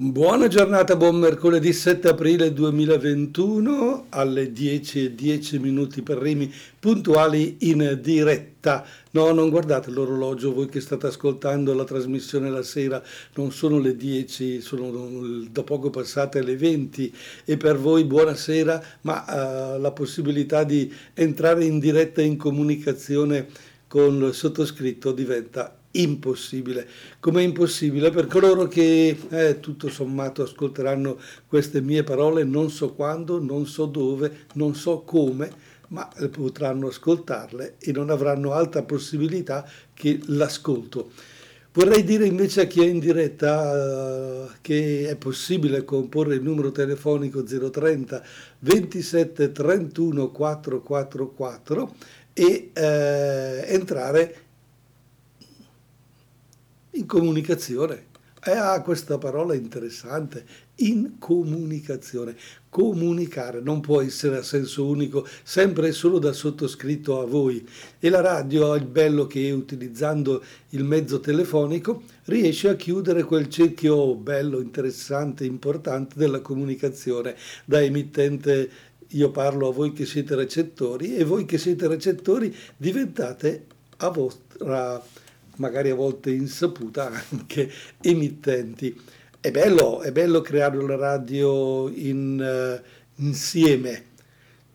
Buona giornata, buon mercoledì 7 aprile 2021 alle 10 e 10 minuti per Rimi puntuali in diretta. No, non guardate l'orologio, voi che state ascoltando la trasmissione la sera, non sono le 10, sono da poco passate le 20 e per voi buonasera, ma uh, la possibilità di entrare in diretta in comunicazione con il sottoscritto diventa impossibile, come è impossibile per coloro che eh, tutto sommato ascolteranno queste mie parole, non so quando, non so dove, non so come, ma potranno ascoltarle e non avranno altra possibilità che l'ascolto. Vorrei dire invece a chi è in diretta uh, che è possibile comporre il numero telefonico 030 27 31 444 e eh, entrare in comunicazione. E ha questa parola interessante, in comunicazione. Comunicare non può essere a senso unico, sempre e solo da sottoscritto a voi. E la radio ha il bello che utilizzando il mezzo telefonico riesce a chiudere quel cerchio bello, interessante, importante della comunicazione da emittente io parlo a voi che siete recettori e voi che siete recettori diventate a vostra magari a volte insaputa, anche emittenti. È bello, è bello creare una radio in, uh, insieme.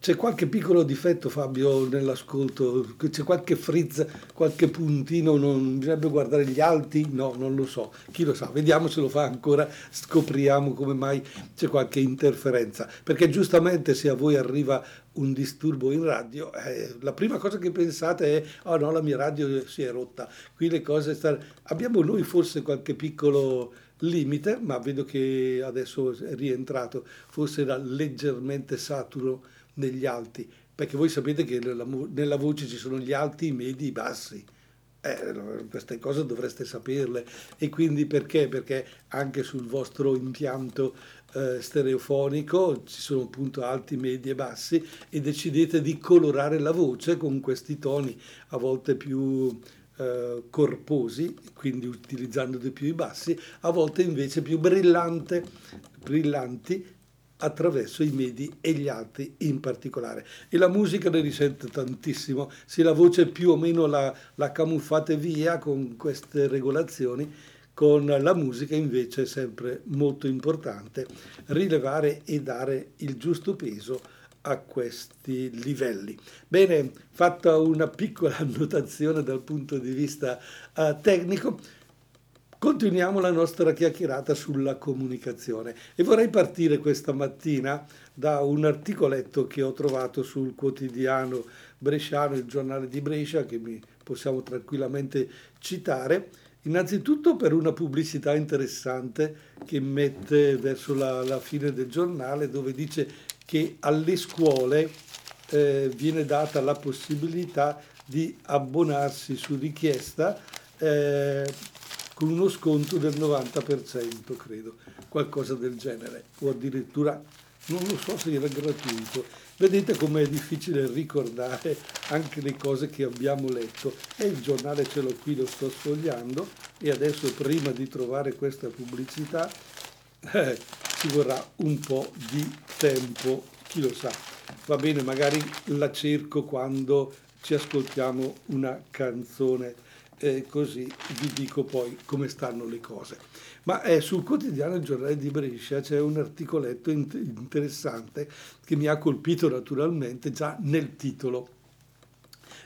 C'è qualche piccolo difetto, Fabio, nell'ascolto? C'è qualche frizz, qualche puntino? Non bisognerebbe guardare gli alti? No, non lo so. Chi lo sa? Vediamo se lo fa ancora, scopriamo come mai c'è qualche interferenza. Perché giustamente se a voi arriva un disturbo in radio, eh, la prima cosa che pensate è, oh no, la mia radio si è rotta, qui le cose stanno... Abbiamo noi forse qualche piccolo limite, ma vedo che adesso è rientrato, forse era leggermente saturo negli alti, perché voi sapete che nella, nella voce ci sono gli alti, i medi, i bassi. Eh, queste cose dovreste saperle e quindi perché? Perché anche sul vostro impianto eh, stereofonico ci sono appunto alti, medi e bassi e decidete di colorare la voce con questi toni a volte più eh, corposi, quindi utilizzando di più i bassi, a volte invece più brillante, brillanti attraverso i medi e gli alti in particolare. E la musica ne risente tantissimo, se la voce più o meno la, la camuffate via con queste regolazioni, con la musica invece è sempre molto importante rilevare e dare il giusto peso a questi livelli. Bene, fatta una piccola annotazione dal punto di vista uh, tecnico, Continuiamo la nostra chiacchierata sulla comunicazione e vorrei partire questa mattina da un articoletto che ho trovato sul quotidiano bresciano, il giornale di Brescia, che mi possiamo tranquillamente citare, innanzitutto per una pubblicità interessante che mette verso la, la fine del giornale dove dice che alle scuole eh, viene data la possibilità di abbonarsi su richiesta eh, con uno sconto del 90%, credo, qualcosa del genere, o addirittura non lo so se era gratuito. Vedete com'è difficile ricordare anche le cose che abbiamo letto. E il giornale ce l'ho qui, lo sto sfogliando e adesso prima di trovare questa pubblicità eh, ci vorrà un po' di tempo, chi lo sa. Va bene, magari la cerco quando ci ascoltiamo una canzone eh, così vi dico poi come stanno le cose. Ma eh, sul quotidiano Giornale di Brescia c'è un articoletto int- interessante che mi ha colpito naturalmente già nel titolo.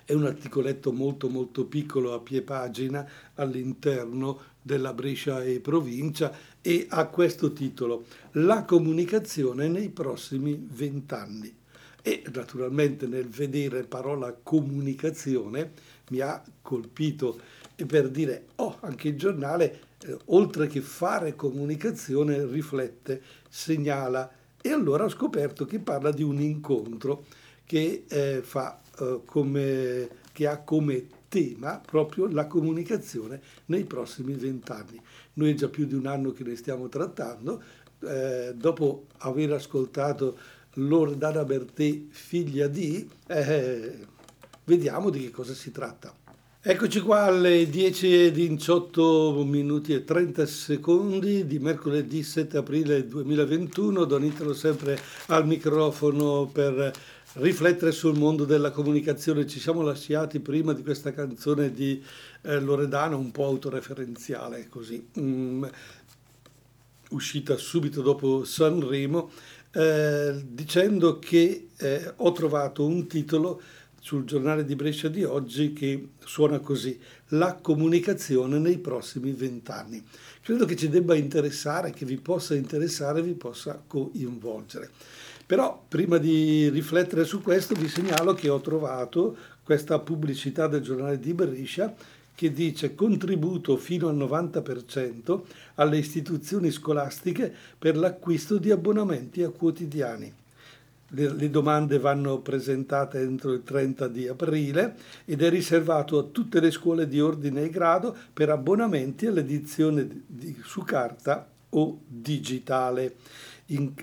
È un articoletto molto molto piccolo a pie pagina all'interno della Brescia e provincia e ha questo titolo La comunicazione nei prossimi vent'anni. E naturalmente nel vedere parola comunicazione mi ha colpito per dire, oh, anche il giornale, eh, oltre che fare comunicazione, riflette, segnala. E allora ho scoperto che parla di un incontro che, eh, fa, eh, come, che ha come tema proprio la comunicazione nei prossimi vent'anni. Noi è già più di un anno che ne stiamo trattando, eh, dopo aver ascoltato Loredana Bertè, figlia di, eh, vediamo di che cosa si tratta. Eccoci qua alle 10.18 minuti e 30 secondi di mercoledì 7 aprile 2021. Don Italo sempre al microfono per riflettere sul mondo della comunicazione. Ci siamo lasciati prima di questa canzone di eh, Loredano, un po' autoreferenziale così, mm, uscita subito dopo Sanremo, eh, dicendo che eh, ho trovato un titolo sul giornale di Brescia di oggi che suona così, la comunicazione nei prossimi vent'anni. Credo che ci debba interessare, che vi possa interessare, vi possa coinvolgere. Però prima di riflettere su questo vi segnalo che ho trovato questa pubblicità del giornale di Brescia che dice contributo fino al 90% alle istituzioni scolastiche per l'acquisto di abbonamenti a quotidiani le, le, domande vanno presentate entro il 30 di aprile ed è riservato a tutte le scuole di ordine e grado per abbonamenti all'edizione di, di, su carta o digitale. In,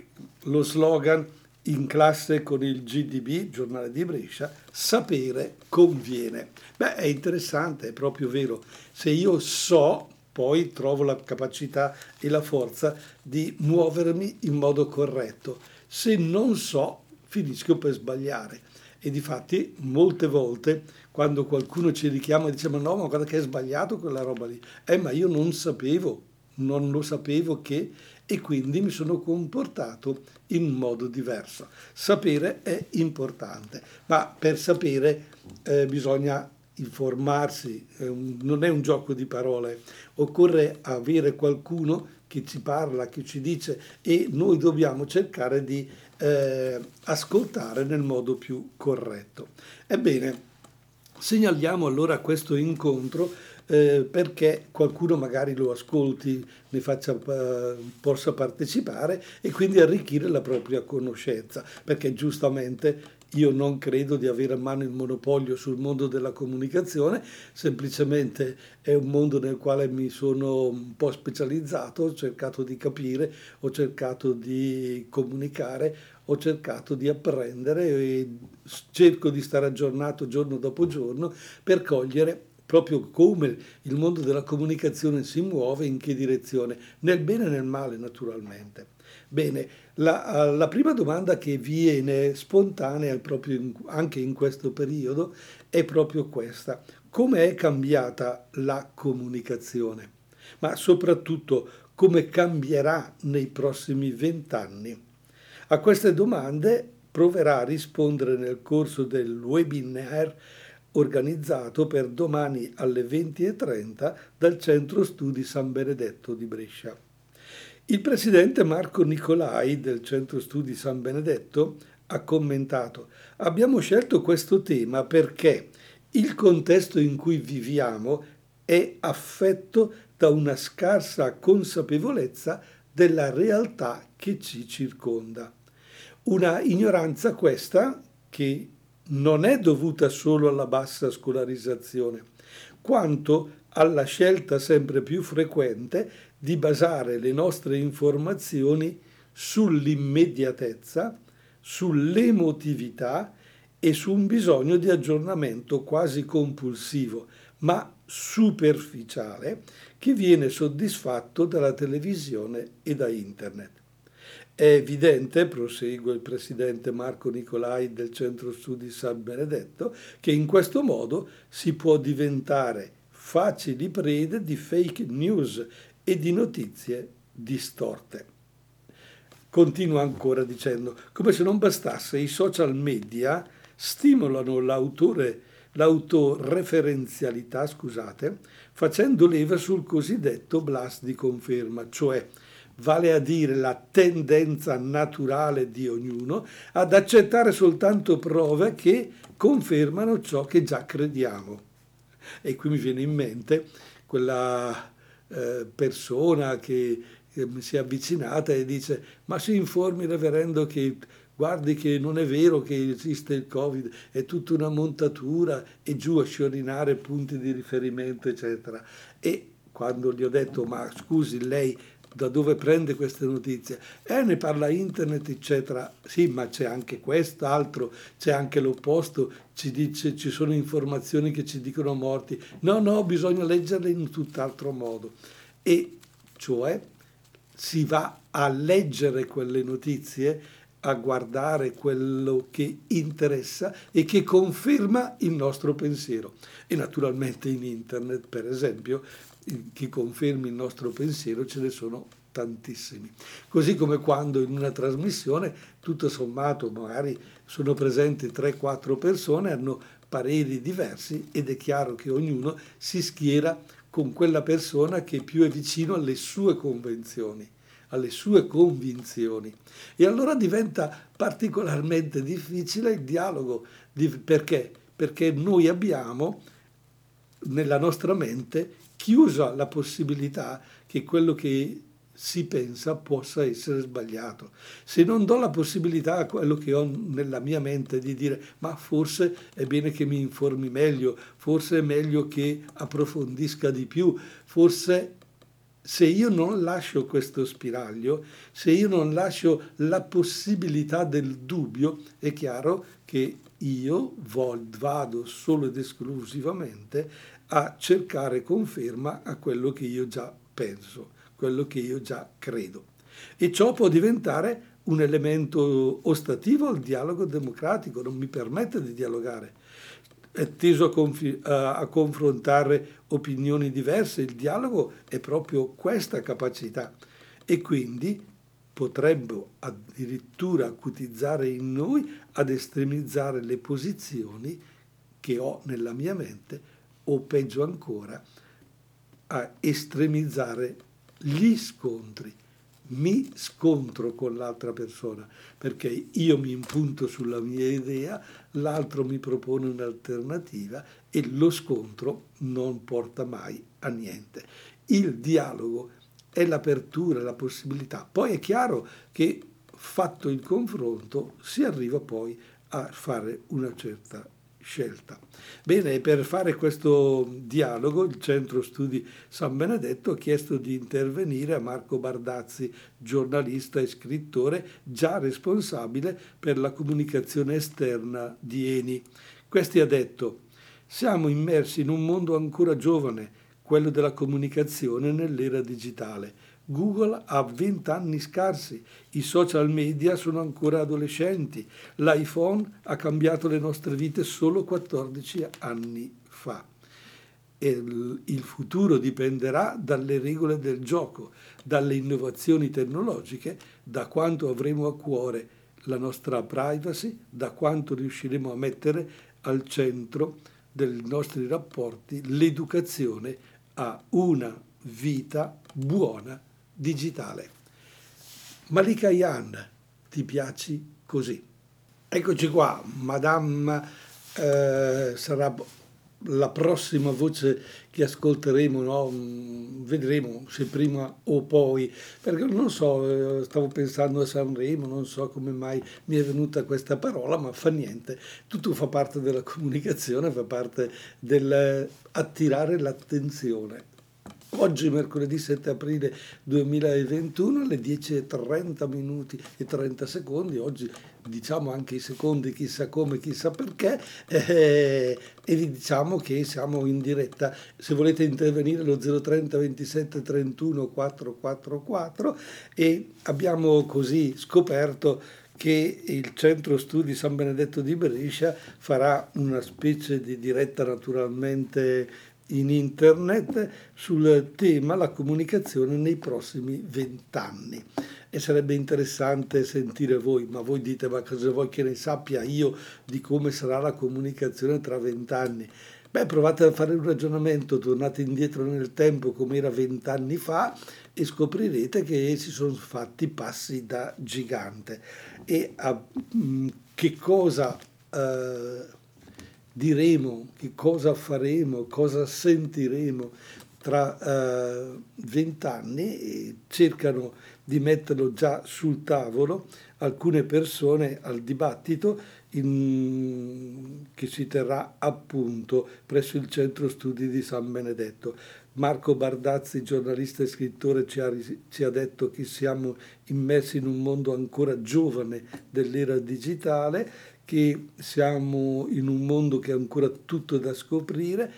lo slogan in classe con il GDB, giornale di Brescia, sapere conviene. Beh, è interessante, è proprio vero. Se io so, poi trovo la capacità e la forza di muovermi in modo corretto se non so finisco per sbagliare. E difatti molte volte quando qualcuno ci richiama e dice ma no, ma guarda che è sbagliato quella roba lì, eh ma io non sapevo, non lo sapevo che e quindi mi sono comportato in modo diverso. Sapere è importante, ma per sapere eh, bisogna informarsi, eh, non è un gioco di parole, occorre avere qualcuno che ci parla, che ci dice e noi dobbiamo cercare di eh, ascoltare nel modo più corretto. Ebbene, segnaliamo allora questo incontro eh, perché qualcuno magari lo ascolti, ne faccia, eh, possa partecipare e quindi arricchire la propria conoscenza, perché giustamente io non credo di avere a mano il monopolio sul mondo della comunicazione, semplicemente è un mondo nel quale mi sono un po' specializzato, ho cercato di capire, ho cercato di comunicare, ho cercato di apprendere e cerco di stare aggiornato giorno dopo giorno per cogliere proprio come il mondo della comunicazione si muove, in che direzione, nel bene e nel male naturalmente. Bene, la, la prima domanda che viene spontanea in, anche in questo periodo è proprio questa. Come è cambiata la comunicazione? Ma soprattutto come cambierà nei prossimi vent'anni? A queste domande proverà a rispondere nel corso del webinar organizzato per domani alle 20.30 dal Centro Studi San Benedetto di Brescia. Il presidente Marco Nicolai del Centro Studi San Benedetto ha commentato abbiamo scelto questo tema perché il contesto in cui viviamo è affetto da una scarsa consapevolezza della realtà che ci circonda. Una ignoranza questa che non è dovuta solo alla bassa scolarizzazione, quanto alla scelta sempre più frequente di basare le nostre informazioni sull'immediatezza, sull'emotività e su un bisogno di aggiornamento quasi compulsivo, ma superficiale, che viene soddisfatto dalla televisione e da internet. È evidente, prosegue il presidente Marco Nicolai del Centro Studi San Benedetto, che in questo modo si può diventare facili prede di fake news e di notizie distorte. Continua ancora dicendo, come se non bastasse, i social media stimolano l'autore l'autoreferenzialità, scusate, facendo leva sul cosiddetto blast di conferma, cioè vale a dire la tendenza naturale di ognuno ad accettare soltanto prove che confermano ciò che già crediamo. E qui mi viene in mente quella eh, persona che eh, si è avvicinata e dice ma si informi reverendo che guardi che non è vero che esiste il Covid, è tutta una montatura e giù a sciorinare punti di riferimento, eccetera. E quando gli ho detto, ma scusi, lei da dove prende queste notizie? Eh, ne parla internet, eccetera. Sì, ma c'è anche quest'altro, c'è anche l'opposto, ci dice ci sono informazioni che ci dicono morti. No, no, bisogna leggerle in tutt'altro modo. E cioè si va a leggere quelle notizie, a guardare quello che interessa e che conferma il nostro pensiero. E naturalmente in internet, per esempio, chi confermi il nostro pensiero ce ne sono tantissimi. Così come quando in una trasmissione, tutto sommato, magari sono presenti 3-4 persone, hanno pareri diversi ed è chiaro che ognuno si schiera con quella persona che più è vicino alle sue convenzioni, alle sue convinzioni. E allora diventa particolarmente difficile il dialogo. Perché? Perché noi abbiamo nella nostra mente chiusa la possibilità che quello che si pensa possa essere sbagliato. Se non do la possibilità a quello che ho nella mia mente di dire ma forse è bene che mi informi meglio, forse è meglio che approfondisca di più, forse se io non lascio questo spiraglio, se io non lascio la possibilità del dubbio, è chiaro che io vado solo ed esclusivamente a cercare conferma a quello che io già penso, quello che io già credo. E ciò può diventare un elemento ostativo al dialogo democratico, non mi permette di dialogare. È teso a, a, a confrontare opinioni diverse, il dialogo è proprio questa capacità e quindi potrebbe addirittura acutizzare in noi ad estremizzare le posizioni che ho nella mia mente o peggio ancora a estremizzare gli scontri. Mi scontro con l'altra persona perché io mi impunto sulla mia idea, l'altro mi propone un'alternativa e lo scontro non porta mai a niente. Il dialogo è l'apertura, la possibilità. Poi è chiaro che fatto il confronto si arriva poi a fare una certa scelta. Bene, per fare questo dialogo il Centro Studi San Benedetto ha chiesto di intervenire a Marco Bardazzi, giornalista e scrittore già responsabile per la comunicazione esterna di Eni. Questi ha detto, siamo immersi in un mondo ancora giovane, quello della comunicazione nell'era digitale Google ha 20 anni scarsi, i social media sono ancora adolescenti, l'iPhone ha cambiato le nostre vite solo 14 anni fa. E il futuro dipenderà dalle regole del gioco, dalle innovazioni tecnologiche, da quanto avremo a cuore la nostra privacy, da quanto riusciremo a mettere al centro dei nostri rapporti l'educazione a una vita buona digitale. Malika Yan, ti piaci così? Eccoci qua, Madame eh, sarà la prossima voce che ascolteremo, no? Mm, vedremo se prima o poi, perché non so, eh, stavo pensando a Sanremo, non so come mai mi è venuta questa parola, ma fa niente, tutto fa parte della comunicazione, fa parte dell'attirare l'attenzione. Oggi, mercoledì 7 aprile 2021, alle 10.30 minuti e 30 secondi, oggi diciamo anche i secondi, chissà come, chissà perché, eh, e vi diciamo che siamo in diretta. Se volete intervenire lo 030 27 31 444 e abbiamo così scoperto che il centro studi San Benedetto di Brescia farà una specie di diretta naturalmente in internet sul tema la comunicazione nei prossimi vent'anni. E sarebbe interessante sentire voi, ma voi dite, ma cosa vuoi che ne sappia io di come sarà la comunicazione tra vent'anni? Beh, provate a fare un ragionamento, tornate indietro nel tempo come era vent'anni fa e scoprirete che si sono fatti passi da gigante. E a, mh, che cosa... Eh, diremo, che cosa faremo, cosa sentiremo tra eh, vent'anni e cercano di metterlo già sul tavolo alcune persone al dibattito in, che si terrà appunto presso il centro studi di San Benedetto. Marco Bardazzi, giornalista e scrittore, ci ha, ci ha, detto che siamo immersi in un mondo ancora giovane dell'era digitale, che siamo in un mondo che ha ancora tutto da scoprire,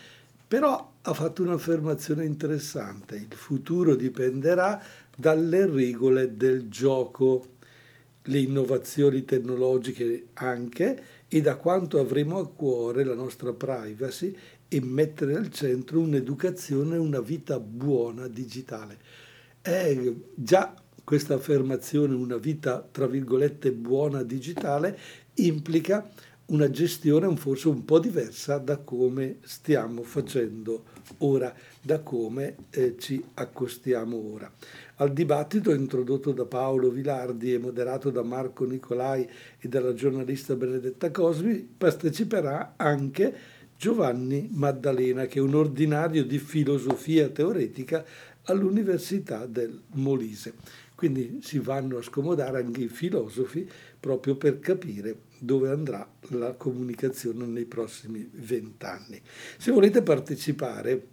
però ha fatto un'affermazione interessante, il futuro dipenderà dalle regole del gioco, le innovazioni tecnologiche anche, e da quanto avremo a cuore la nostra privacy e mettere al centro un'educazione e una vita buona digitale. È già questa affermazione, una vita tra virgolette buona digitale, implica una gestione forse un po' diversa da come stiamo facendo ora, da come eh, ci accostiamo ora. Al dibattito introdotto da Paolo Vilardi e moderato da Marco Nicolai e dalla giornalista Benedetta Cosmi parteciperà anche Giovanni Maddalena, che è un ordinario di filosofia teoretica all'Università del Molise. Quindi si vanno a scomodare anche i filosofi proprio per capire dove andrà la comunicazione nei prossimi vent'anni. Se volete partecipare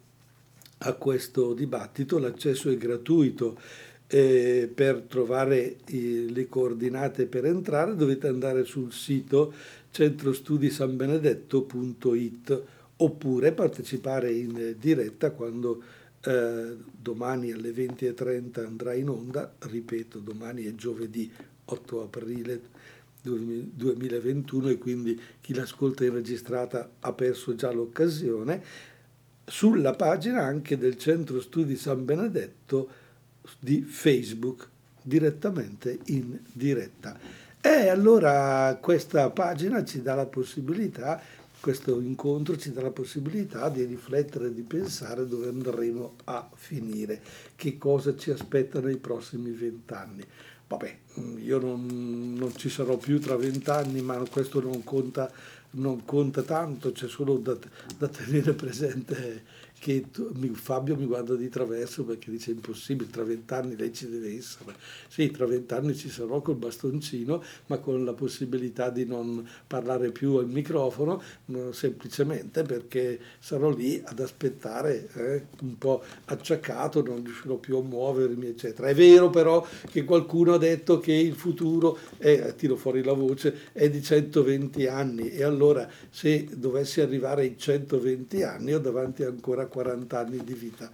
a questo dibattito, l'accesso è gratuito. Eh, per trovare i, le coordinate per entrare dovete andare sul sito centrostudisanbenedetto.it oppure partecipare in diretta quando eh, domani alle 20.30 andrà in onda, ripeto, domani è giovedì 8 aprile 2021 e quindi chi l'ascolta in registrata ha perso già l'occasione, sulla pagina anche del Centro Studi San Benedetto di Facebook, direttamente in diretta. E allora questa pagina ci dà la possibilità, questo incontro ci dà la possibilità di riflettere, di pensare dove andremo a finire, che cosa ci aspetta nei prossimi vent'anni. Vabbè, io non, non, ci sarò più tra vent'anni, ma questo non conta, non conta tanto, c'è solo da, da tenere presente che Fabio mi guarda di traverso perché dice impossibile, tra vent'anni lei ci deve essere. Sì, tra vent'anni ci sarò col bastoncino, ma con la possibilità di non parlare più al microfono, semplicemente perché sarò lì ad aspettare eh, un po' acciaccato, non riuscirò più a muovermi, eccetera. È vero però che qualcuno ha detto che il futuro, è, tiro fuori la voce, è di 120 anni e allora se dovessi arrivare ai 120 anni ho davanti ancora 40 anni di vita.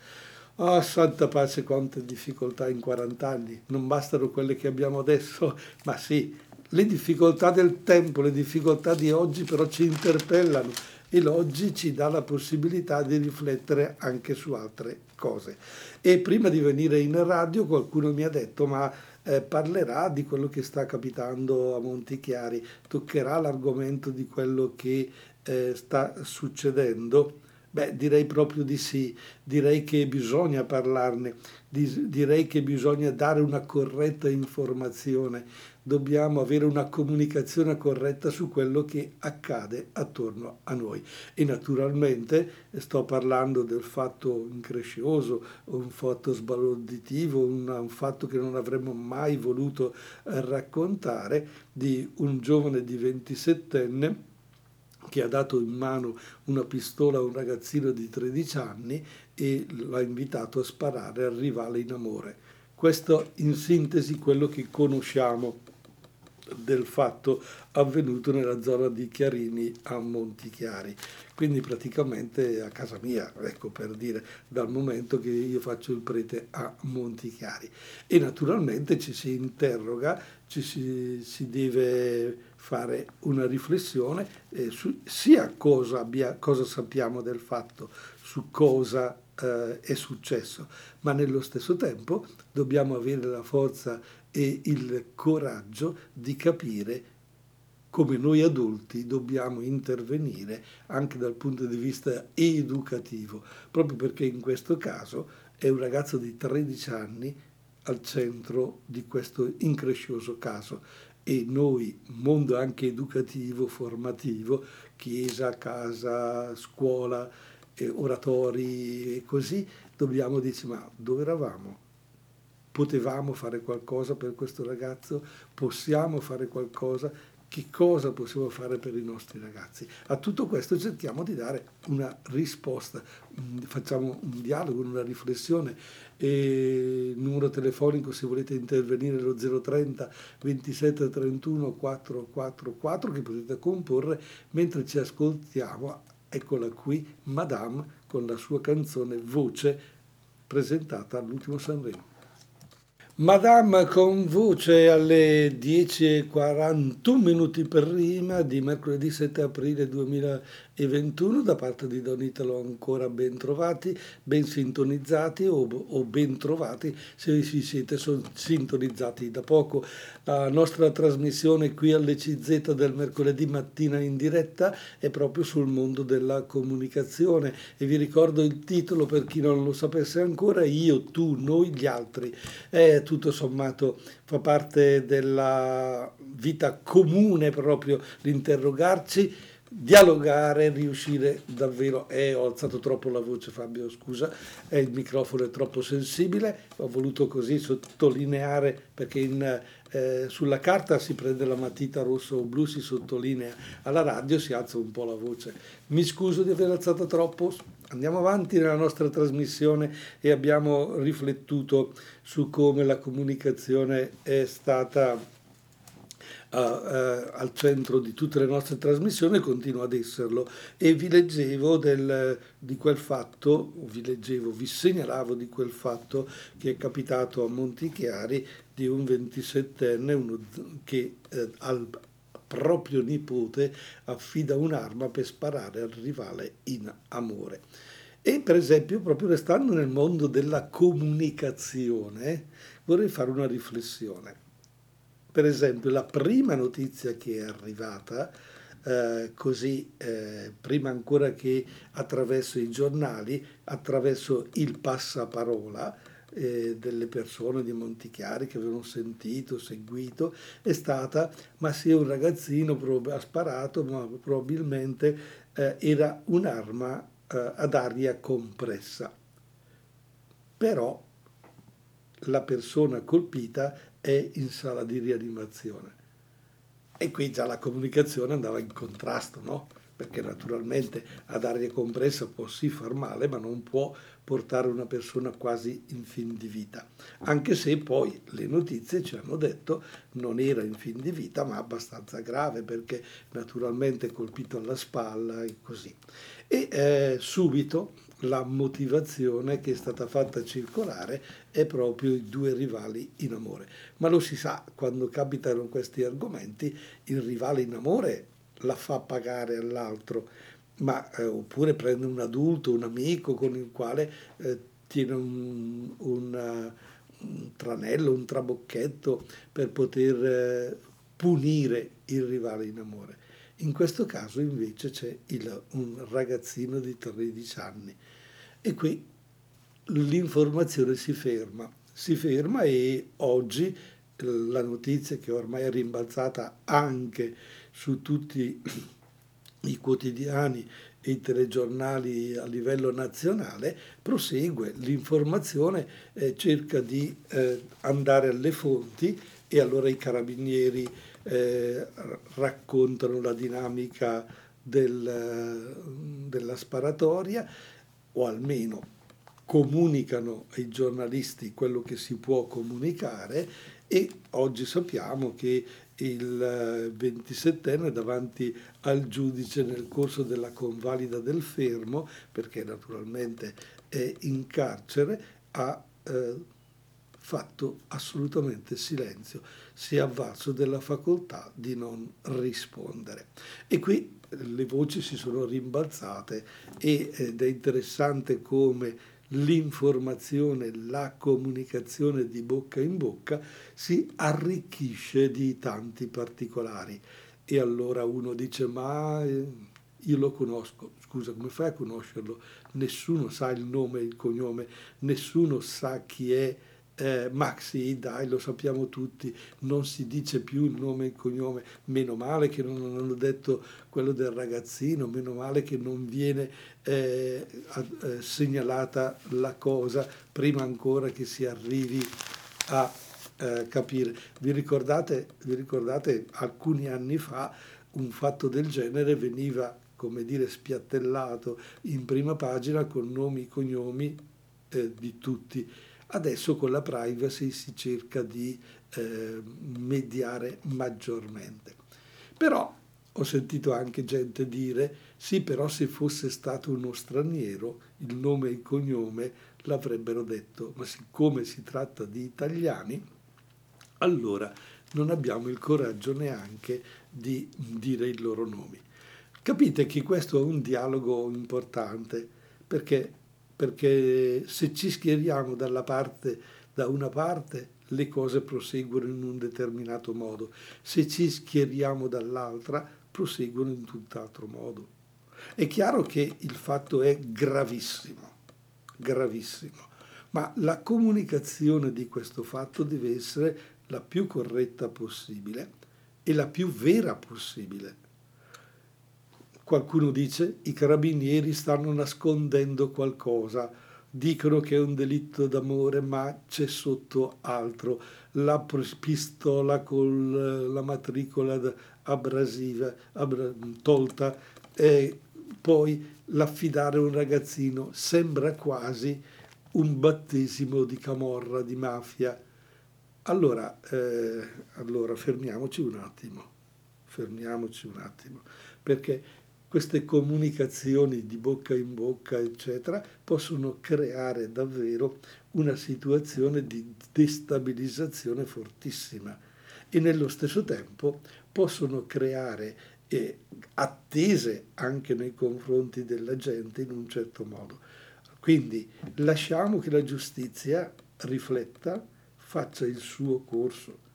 Oh, santa pace, quante difficoltà in 40 anni. Non bastano quelle che abbiamo adesso, ma sì, le difficoltà del tempo, le difficoltà di oggi però ci interpellano e l'oggi ci dà la possibilità di riflettere anche su altre cose. E prima di venire in radio qualcuno mi ha detto ma eh, parlerà di quello che sta capitando a Montichiari, toccherà l'argomento di quello che eh, sta succedendo. Beh, direi proprio di sì, direi che bisogna parlarne, direi che bisogna dare una corretta informazione, dobbiamo avere una comunicazione corretta su quello che accade attorno a noi. E naturalmente sto parlando del fatto increscioso, un fatto sbalorditivo, un, un fatto che non avremmo mai voluto eh, raccontare di un giovane di 27enne che ha dato in mano una pistola a un ragazzino di 13 anni e l'ha invitato a sparare al rivale in amore. Questo in sintesi quello che conosciamo del fatto avvenuto nella zona di Chiarini a Montichiari. Quindi praticamente a casa mia, ecco per dire, dal momento che io faccio il prete a Montichiari. E naturalmente ci si interroga, ci si, si deve fare una riflessione eh, su sia cosa, abbia, cosa, sappiamo del fatto, su cosa eh, è successo, ma nello stesso tempo dobbiamo avere la forza e il coraggio di capire come noi adulti dobbiamo intervenire anche dal punto di vista educativo, proprio perché in questo caso è un ragazzo di 13 anni al centro di questo increscioso caso e noi, mondo anche educativo, formativo, chiesa, casa, scuola, eh, oratori e così, dobbiamo dire ma dove eravamo? Potevamo fare qualcosa per questo ragazzo? Possiamo fare qualcosa? Che cosa possiamo fare per i nostri ragazzi. A tutto questo cerchiamo di dare una risposta, mm, facciamo un dialogo, una riflessione. E numero telefonico se volete intervenire lo 030 27 31 444 che potete comporre mentre ci ascoltiamo. Eccola qui, Madame, con la sua canzone Voce presentata all'ultimo Sanremo. Madame con voce alle 10.41 minuti prima di mercoledì 7 aprile 2021 da parte di Don Italo ancora ben trovati, ben sintonizzati o, o ben trovati se vi siete sintonizzati da poco. La nostra trasmissione qui all'ECZ del mercoledì mattina in diretta è proprio sul mondo della comunicazione e vi ricordo il titolo per chi non lo sapesse ancora, io, tu, noi, gli altri. È tutto sommato fa parte della vita comune proprio l'interrogarci, dialogare, riuscire davvero. Eh, ho alzato troppo la voce Fabio, scusa, eh, il microfono è troppo sensibile, ho voluto così sottolineare perché in eh, sulla carta si prende la matita rosso o blu, si sottolinea, alla radio si alza un po' la voce. Mi scuso di aver alzato troppo, andiamo avanti nella nostra trasmissione e abbiamo riflettuto su come la comunicazione è stata Uh, uh, al centro di tutte le nostre trasmissioni e continua ad esserlo. E vi leggevo del, di quel fatto, vi leggevo, vi segnalavo di quel fatto che è capitato a Montichiari di un 27enne uno, che eh, al proprio nipote affida un'arma per sparare al rivale in amore. E per esempio, proprio restando nel mondo della comunicazione, vorrei fare una riflessione. Per esempio, la prima notizia che è arrivata, eh, così eh, prima ancora che attraverso i giornali, attraverso il passaparola, eh, delle persone di Montichiari che avevano sentito, seguito, è stata, ma se un ragazzino ha sparato, ma probabilmente eh, era un'arma eh, ad aria compressa. Però la persona colpita è in sala di rianimazione. E qui già la comunicazione andava in contrasto, no? Perché naturalmente ad aria compressa può sì far male, ma non può portare una persona quasi in fin di vita, anche se poi le notizie ci hanno detto non era in fin di vita ma abbastanza grave perché naturalmente colpito alla spalla e così. E eh, subito la motivazione che è stata fatta circolare è proprio i due rivali in amore. Ma lo si sa, quando capitano questi argomenti, il rivale in amore la fa pagare all'altro. Ma, eh, oppure prende un adulto, un amico con il quale eh, tiene un, un, un, tranello, un trabocchetto per poter eh, punire il rivale in amore. In questo caso invece c'è il, un ragazzino di 13 anni. E qui l'informazione si ferma, si ferma e oggi la notizia che ormai è rimbalzata anche su tutti i quotidiani e i telegiornali a livello nazionale, prosegue l'informazione, eh, cerca di eh, andare alle fonti e allora i carabinieri eh, raccontano la dinamica del, della sparatoria o almeno comunicano ai giornalisti quello che si può comunicare e oggi sappiamo che il 27enne eh, davanti al giudice nel corso della convalida del fermo, perché naturalmente è in carcere, ha eh, fatto assolutamente silenzio, si è avvalso della facoltà di non rispondere. E qui le voci si sono rimbalzate ed è interessante come l'informazione, la comunicazione di bocca in bocca si arricchisce di tanti particolari. E allora uno dice, ma eh, io lo conosco, scusa, come fai a conoscerlo? Nessuno sa il nome e il cognome, nessuno sa chi è eh, Maxi, dai, lo sappiamo tutti, non si dice più il nome e il cognome, meno male che non hanno detto quello del ragazzino, meno male che non viene eh, eh, segnalata la cosa prima ancora che si arrivi a eh, capire. Vi ricordate, vi ricordate alcuni anni fa un fatto del genere veniva, come dire, spiattellato in prima pagina con nomi e cognomi eh, di tutti. Adesso con la privacy si cerca di eh, mediare maggiormente. Però ho sentito anche gente dire sì, però se fosse stato uno straniero, il nome e il cognome l'avrebbero detto, ma siccome si tratta di italiani, allora non abbiamo il coraggio neanche di dire i loro nomi. Capite che questo è un dialogo importante, perché, perché se ci schieriamo dalla parte, da una parte, le cose proseguono in un determinato modo, se ci schieriamo dall'altra, proseguono in tutt'altro modo. È chiaro che il fatto è gravissimo, gravissimo, ma la comunicazione di questo fatto deve essere la più corretta possibile e la più vera possibile. Qualcuno dice i carabinieri stanno nascondendo qualcosa, dicono che è un delitto d'amore, ma c'è sotto altro, la pistola con la matricola abrasiva abra, tolta e poi l'affidare un ragazzino. Sembra quasi un battesimo di camorra, di mafia. Allora, eh, allora fermiamoci un attimo, fermiamoci un attimo, perché queste comunicazioni di bocca in bocca, eccetera, possono creare davvero una situazione di destabilizzazione fortissima e nello stesso tempo possono creare eh, attese anche nei confronti della gente in un certo modo. Quindi lasciamo che la giustizia rifletta, faccia il suo corso.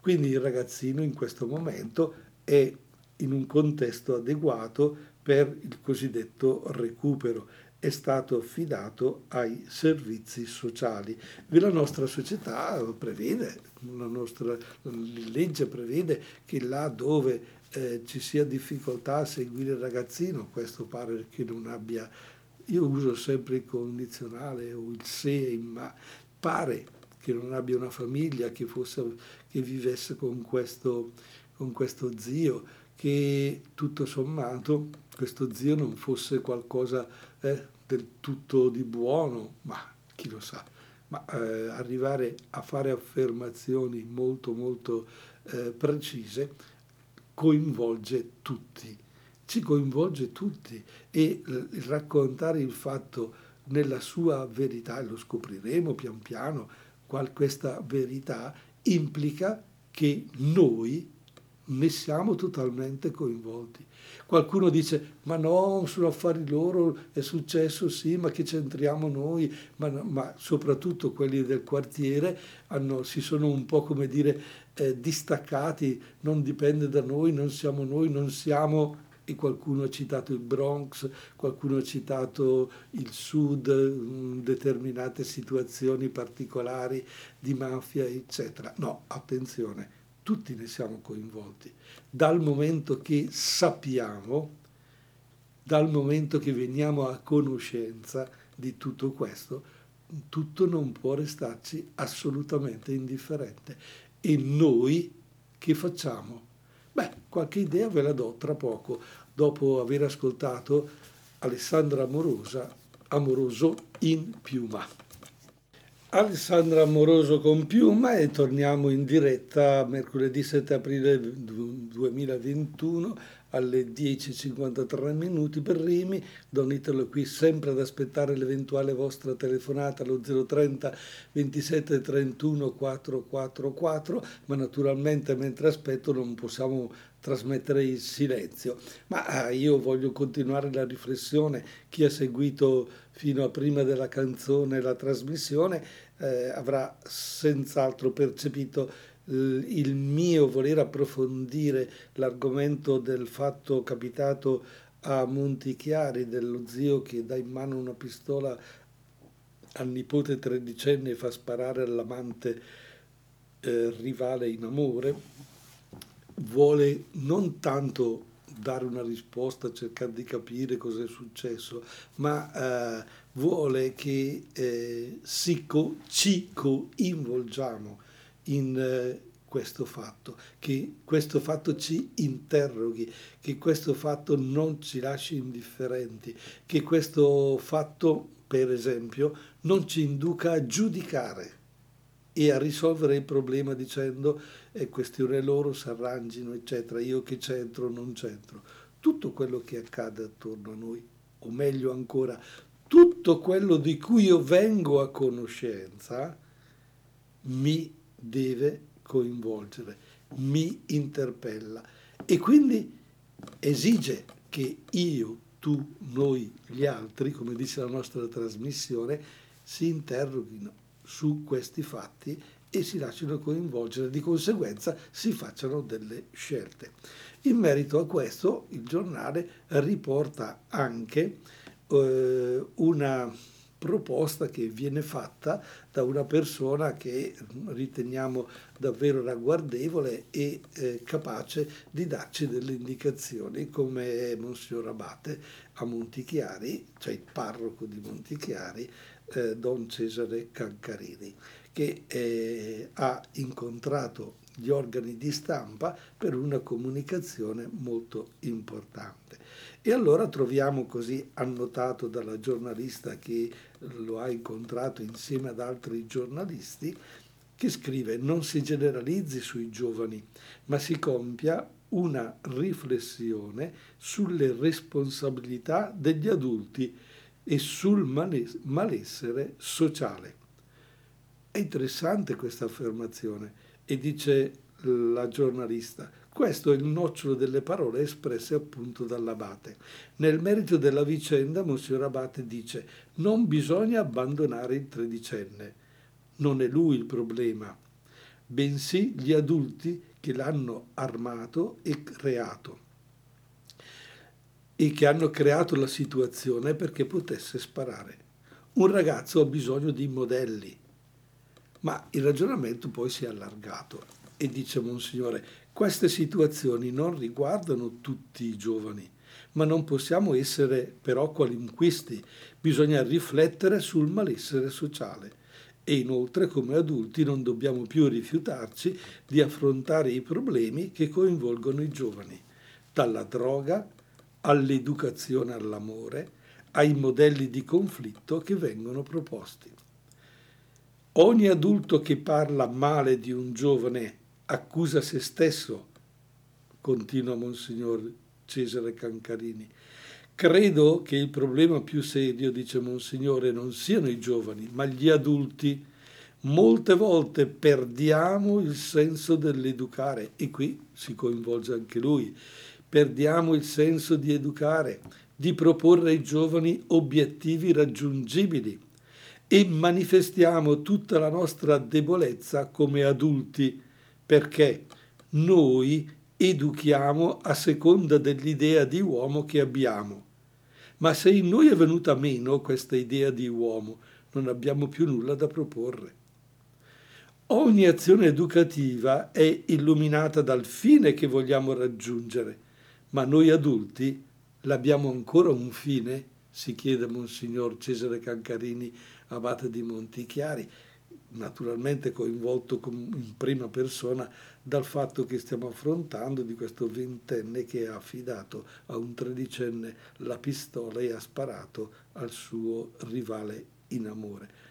Quindi il ragazzino in questo momento è in un contesto adeguato per il cosiddetto recupero, è stato affidato ai servizi sociali. La nostra società prevede, la nostra legge prevede che là dove eh, ci sia difficoltà a seguire il ragazzino, questo pare che non abbia, io uso sempre il condizionale o il se, ma pare che non abbia una famiglia, che, fosse, che vivesse con questo, con questo zio, che tutto sommato questo zio non fosse qualcosa eh, del tutto di buono, ma chi lo sa, ma eh, arrivare a fare affermazioni molto molto eh, precise coinvolge tutti, ci coinvolge tutti. E il raccontare il fatto nella sua verità, e lo scopriremo pian piano, qual questa verità implica che noi ne siamo totalmente coinvolti. Qualcuno dice, ma no, sono affari loro, è successo sì, ma che c'entriamo noi? Ma, ma soprattutto quelli del quartiere hanno, si sono un po' come dire eh, distaccati, non dipende da noi, non siamo noi, non siamo e qualcuno ha citato il Bronx, qualcuno ha citato il Sud, mm, determinate situazioni particolari di mafia, eccetera. No, attenzione, tutti ne siamo coinvolti, dal momento che sappiamo, dal momento che veniamo a conoscenza di tutto questo, tutto non può restarci assolutamente indifferente. E noi che facciamo? Beh, qualche idea ve la do tra poco, dopo aver ascoltato Alessandra Amorosa, Amoroso in Piuma. Alessandra Amoroso con Piuma e torniamo in diretta mercoledì 7 aprile 2021 alle 10.53 minuti per Rimi. Don Italo qui sempre ad aspettare l'eventuale vostra telefonata allo 030 27 31 444, ma naturalmente mentre aspetto non possiamo trasmettere il silenzio. Ma eh, io voglio continuare la riflessione. Chi ha seguito fino a prima della canzone la trasmissione eh, avrà senz'altro percepito il mio voler approfondire l'argomento del fatto capitato a Montichiari dello zio che dà in mano una pistola al nipote tredicenne e fa sparare all'amante eh, rivale in amore, vuole non tanto dare una risposta, cercare di capire cosa è successo, ma eh, vuole che eh, si co- ci coinvolgiamo in eh, questo fatto, che questo fatto ci interroghi, che questo fatto non ci lasci indifferenti, che questo fatto, per esempio, non ci induca a giudicare e a risolvere il problema dicendo è questione loro, si arrangino, eccetera, io che c'entro, non c'entro. Tutto quello che accade attorno a noi, o meglio ancora, tutto quello di cui io vengo a conoscenza, mi deve coinvolgere, mi interpella e quindi esige che io, tu, noi, gli altri, come dice la nostra trasmissione, si interroghino su questi fatti e si lasciano coinvolgere, di conseguenza si facciano delle scelte. In merito a questo il giornale riporta anche eh, una proposta che viene fatta da una persona che riteniamo davvero ragguardevole e eh, capace di darci delle indicazioni come Monsignor Abate a Montichiari, cioè il parroco di Montichiari, eh, Don Cesare Cancarini, che eh, ha incontrato gli organi di stampa per una comunicazione molto importante. E allora troviamo così annotato dalla giornalista che lo ha incontrato insieme ad altri giornalisti, che scrive non si generalizzi sui giovani, ma si compia una riflessione sulle responsabilità degli adulti e sul malessere sociale. È interessante questa affermazione e dice la giornalista, questo è il nocciolo delle parole espresse appunto dall'abate. Nel merito della vicenda, Monsignor Abate dice: Non bisogna abbandonare il tredicenne. Non è lui il problema, bensì gli adulti che l'hanno armato e creato e che hanno creato la situazione perché potesse sparare. Un ragazzo ha bisogno di modelli, ma il ragionamento poi si è allargato e dice Monsignore, queste situazioni non riguardano tutti i giovani, ma non possiamo essere però qualunquisti, bisogna riflettere sul malessere sociale. E inoltre come adulti non dobbiamo più rifiutarci di affrontare i problemi che coinvolgono i giovani, dalla droga all'educazione all'amore, ai modelli di conflitto che vengono proposti. Ogni adulto che parla male di un giovane accusa se stesso, continua Monsignor Cesare Cancarini. Credo che il problema più serio, dice Monsignore, non siano i giovani, ma gli adulti. Molte volte perdiamo il senso dell'educare e qui si coinvolge anche lui. Perdiamo il senso di educare, di proporre ai giovani obiettivi raggiungibili e manifestiamo tutta la nostra debolezza come adulti perché noi educhiamo a seconda dell'idea di uomo che abbiamo. Ma se in noi è venuta meno questa idea di uomo, non abbiamo più nulla da proporre. Ogni azione educativa è illuminata dal fine che vogliamo raggiungere, ma noi adulti l'abbiamo ancora un fine? Si chiede Monsignor Cesare Cancarini, abate di Montichiari, naturalmente coinvolto in prima persona dal fatto che stiamo affrontando di questo ventenne che ha affidato a un tredicenne la pistola e ha sparato al suo rivale in amore.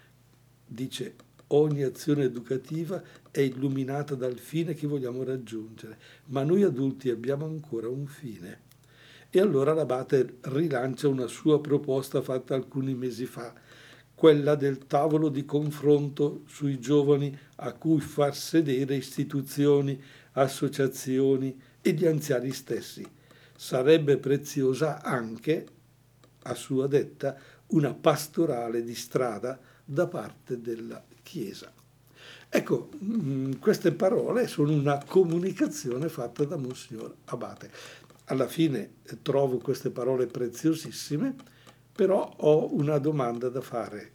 Dice ogni azione educativa è illuminata dal fine che vogliamo raggiungere, ma noi adulti abbiamo ancora un fine. E allora l'abate rilancia una sua proposta fatta alcuni mesi fa, quella del tavolo di confronto sui giovani a cui far sedere istituzioni, associazioni e gli anziani stessi. Sarebbe preziosa anche, a sua detta, una pastorale di strada da parte della Chiesa. Ecco, mm, queste parole sono una comunicazione fatta da Monsignor Abate. Alla fine trovo queste parole preziosissime però ho una domanda da fare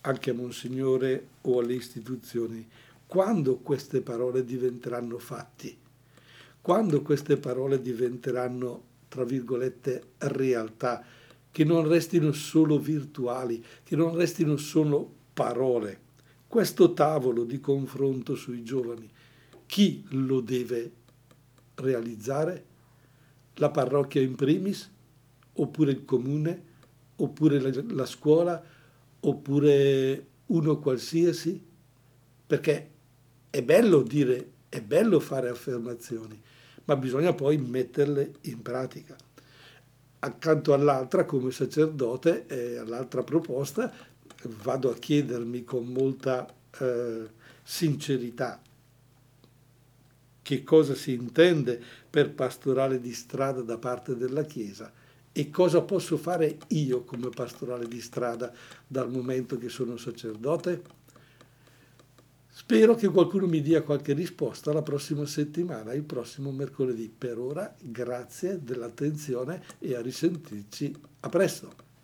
anche a Monsignore o alle istituzioni. Quando queste parole diventeranno fatti? Quando queste parole diventeranno, tra virgolette, realtà, che non restino solo virtuali, che non restino solo parole? questo tavolo di confronto sui giovani, chi lo deve realizzare? La parrocchia in primis, oppure il comune, oppure la, la scuola, oppure uno qualsiasi? Perché è bello dire, è bello fare affermazioni, ma bisogna poi metterle in pratica. Accanto all'altra, come sacerdote, eh, all'altra proposta, vado a chiedermi con molta eh, sincerità che cosa si intende per pastorale di strada da parte della Chiesa e cosa posso fare io come pastorale di strada dal momento che sono sacerdote? Spero che qualcuno mi dia qualche risposta la prossima settimana, il prossimo mercoledì. Per ora grazie dell'attenzione e a risentirci. A presto!